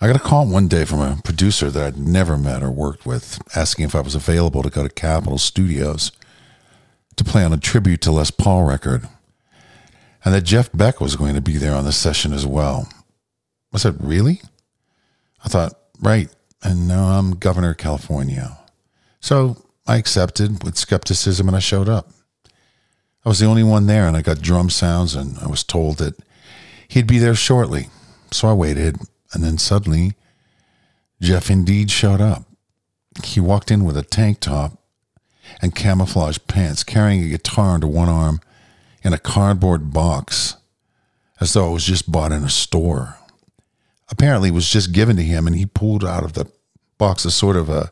I got a call one day from a producer that I'd never met or worked with, asking if I was available to go to Capitol Studios to play on a tribute to Les Paul record, and that Jeff Beck was going to be there on the session as well. I said, Really? I thought, Right. And now I'm governor of California. So I accepted with skepticism and I showed up. I was the only one there, and I got drum sounds, and I was told that he'd be there shortly. So I waited and then suddenly, Jeff indeed showed up. He walked in with a tank top and camouflage pants, carrying a guitar under one arm in a cardboard box, as though it was just bought in a store. Apparently, it was just given to him, and he pulled out of the box a sort of a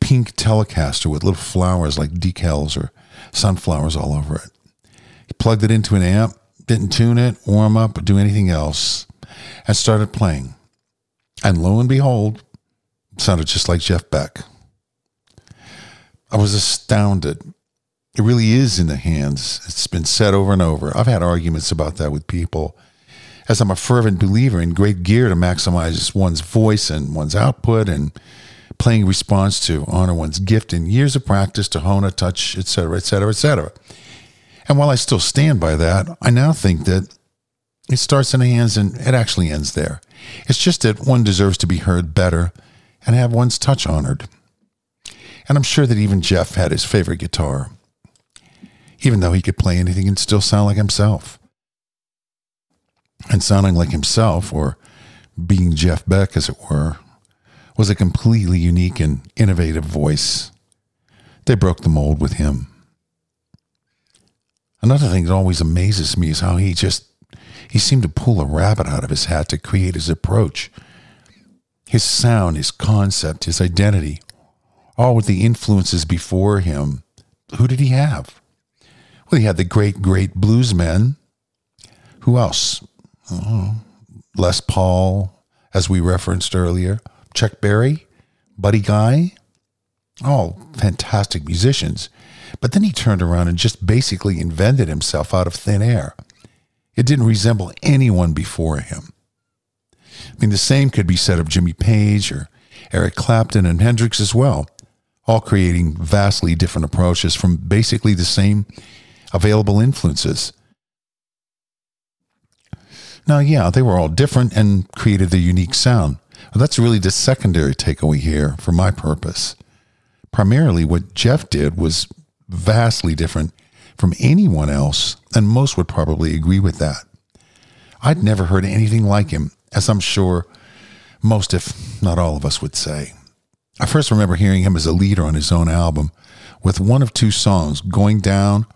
pink Telecaster with little flowers like decals or sunflowers all over it. He plugged it into an amp, didn't tune it, warm up, or do anything else, and started playing. And lo and behold, sounded just like Jeff Beck. I was astounded. It really is in the hands. It's been said over and over. I've had arguments about that with people, as I'm a fervent believer in great gear to maximize one's voice and one's output and playing response to honor one's gift and years of practice to hone a touch, etc., etc., etc. And while I still stand by that, I now think that it starts in the hands and it actually ends there. It's just that one deserves to be heard better and have one's touch honored. And I'm sure that even Jeff had his favorite guitar, even though he could play anything and still sound like himself. And sounding like himself, or being Jeff Beck, as it were, was a completely unique and innovative voice. They broke the mold with him. Another thing that always amazes me is how he just he seemed to pull a rabbit out of his hat to create his approach. His sound, his concept, his identity, all with the influences before him. Who did he have? Well, he had the great, great bluesmen. Who else? Oh, Les Paul, as we referenced earlier, Chuck Berry, Buddy Guy. All fantastic musicians. But then he turned around and just basically invented himself out of thin air. It didn't resemble anyone before him. I mean, the same could be said of Jimmy Page or Eric Clapton and Hendrix as well, all creating vastly different approaches from basically the same available influences. Now, yeah, they were all different and created their unique sound. That's really the secondary takeaway here for my purpose. Primarily, what Jeff did was vastly different from anyone else, and most would probably agree with that. I'd never heard anything like him, as I'm sure most, if not all of us, would say. I first remember hearing him as a leader on his own album with one of two songs, Going Down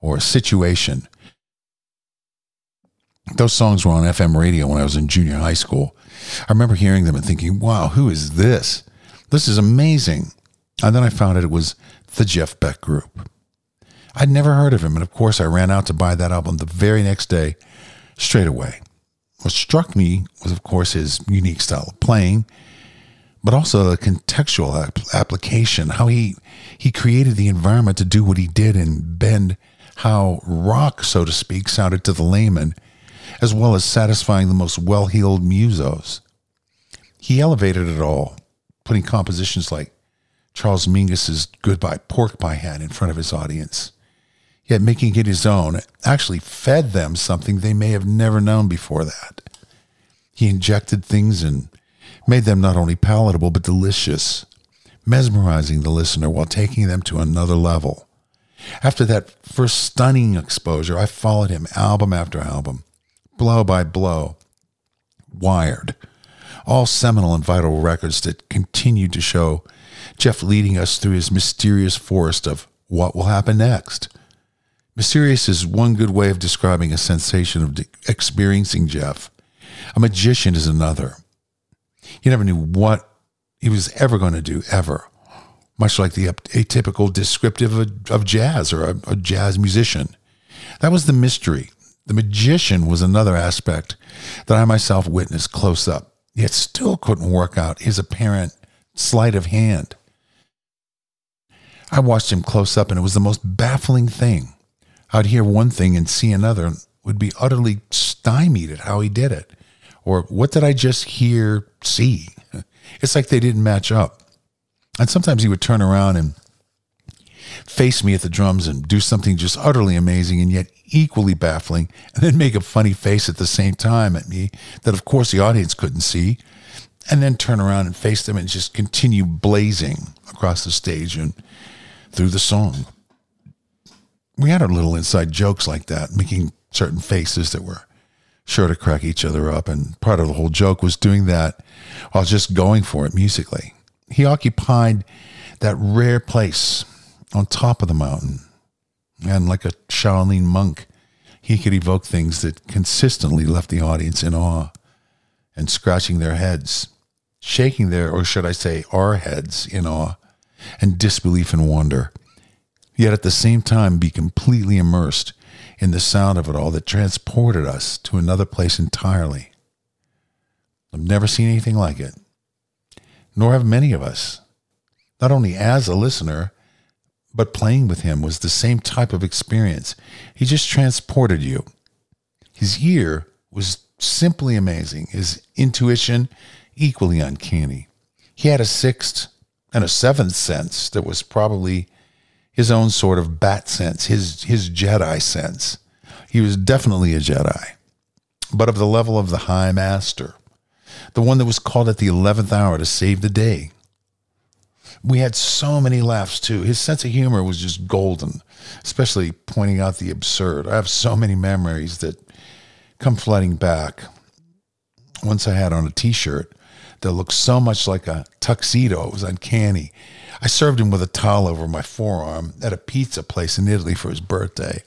or Situation. Those songs were on FM radio when I was in junior high school. I remember hearing them and thinking, wow, who is this? This is amazing. And then I found out it was the Jeff Beck Group. I'd never heard of him, and of course, I ran out to buy that album the very next day, straight away. What struck me was, of course, his unique style of playing, but also the contextual ap- application, how he he created the environment to do what he did and bend how rock, so to speak, sounded to the layman, as well as satisfying the most well-heeled musos. He elevated it all, putting compositions like Charles Mingus's Goodbye Pork Pie Hat in front of his audience yet making it his own, actually fed them something they may have never known before that. He injected things and made them not only palatable but delicious, mesmerizing the listener while taking them to another level. After that first stunning exposure, I followed him album after album, blow by blow. Wired, all seminal and vital records that continued to show Jeff leading us through his mysterious forest of what will happen next Mysterious is one good way of describing a sensation of experiencing Jeff. A magician is another. He never knew what he was ever going to do, ever. Much like the atypical descriptive of, of jazz or a, a jazz musician. That was the mystery. The magician was another aspect that I myself witnessed close up, yet still couldn't work out his apparent sleight of hand. I watched him close up, and it was the most baffling thing. I'd hear one thing and see another and would be utterly stymied at how he did it Or what did I just hear, see? It's like they didn't match up. And sometimes he would turn around and face me at the drums and do something just utterly amazing and yet equally baffling, and then make a funny face at the same time at me that, of course, the audience couldn't see, and then turn around and face them and just continue blazing across the stage and through the song. We had our little inside jokes like that, making certain faces that were sure to crack each other up. And part of the whole joke was doing that while just going for it musically. He occupied that rare place on top of the mountain. And like a Shaolin monk, he could evoke things that consistently left the audience in awe and scratching their heads, shaking their, or should I say, our heads in awe and disbelief and wonder. Yet at the same time, be completely immersed in the sound of it all that transported us to another place entirely. I've never seen anything like it, nor have many of us. Not only as a listener, but playing with him was the same type of experience. He just transported you. His ear was simply amazing, his intuition equally uncanny. He had a sixth and a seventh sense that was probably his own sort of bat sense, his his Jedi sense. He was definitely a Jedi, but of the level of the High Master, the one that was called at the eleventh hour to save the day. We had so many laughs too. His sense of humor was just golden, especially pointing out the absurd. I have so many memories that come flooding back. Once I had on a T-shirt that looked so much like a tuxedo, it was uncanny. I served him with a towel over my forearm at a pizza place in Italy for his birthday.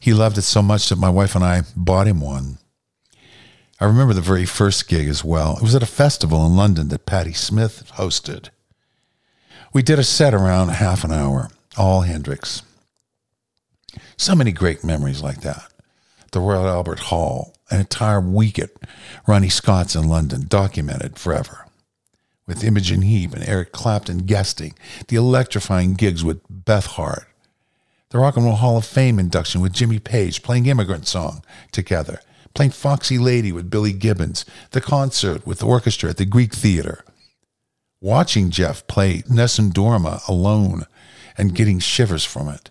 He loved it so much that my wife and I bought him one. I remember the very first gig as well. It was at a festival in London that Patti Smith hosted. We did a set around half an hour, all Hendrix. So many great memories like that. The Royal Albert Hall, an entire week at Ronnie Scott's in London, documented forever with Imogen Heap and Eric Clapton guesting, the electrifying gigs with Beth Hart, the Rock and Roll Hall of Fame induction with Jimmy Page playing Immigrant Song together, playing Foxy Lady with Billy Gibbons, the concert with the orchestra at the Greek Theater, watching Jeff play Nessun Dorma alone and getting shivers from it,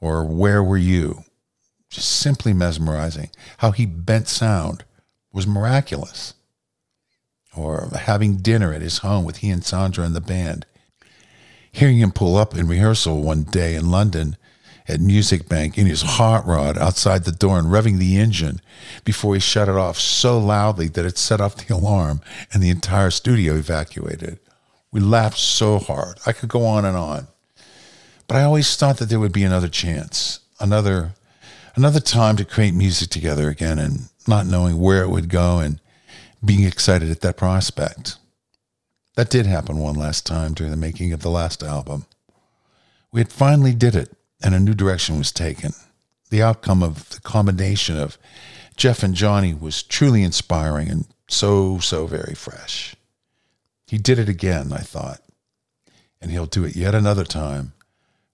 or Where Were You? Just simply mesmerizing. How he bent sound was miraculous or having dinner at his home with he and Sandra and the band. Hearing him pull up in rehearsal one day in London at Music Bank in his hot rod outside the door and revving the engine before he shut it off so loudly that it set off the alarm and the entire studio evacuated. We laughed so hard. I could go on and on. But I always thought that there would be another chance, another another time to create music together again and not knowing where it would go and being excited at that prospect. That did happen one last time during the making of the last album. We had finally did it, and a new direction was taken. The outcome of the combination of Jeff and Johnny was truly inspiring and so, so very fresh. He did it again, I thought, and he'll do it yet another time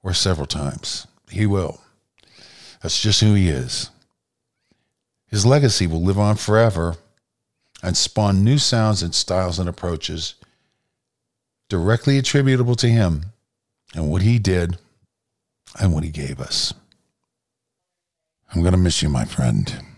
or several times. He will. That's just who he is. His legacy will live on forever and spawn new sounds and styles and approaches directly attributable to him and what he did and what he gave us. I'm going to miss you, my friend.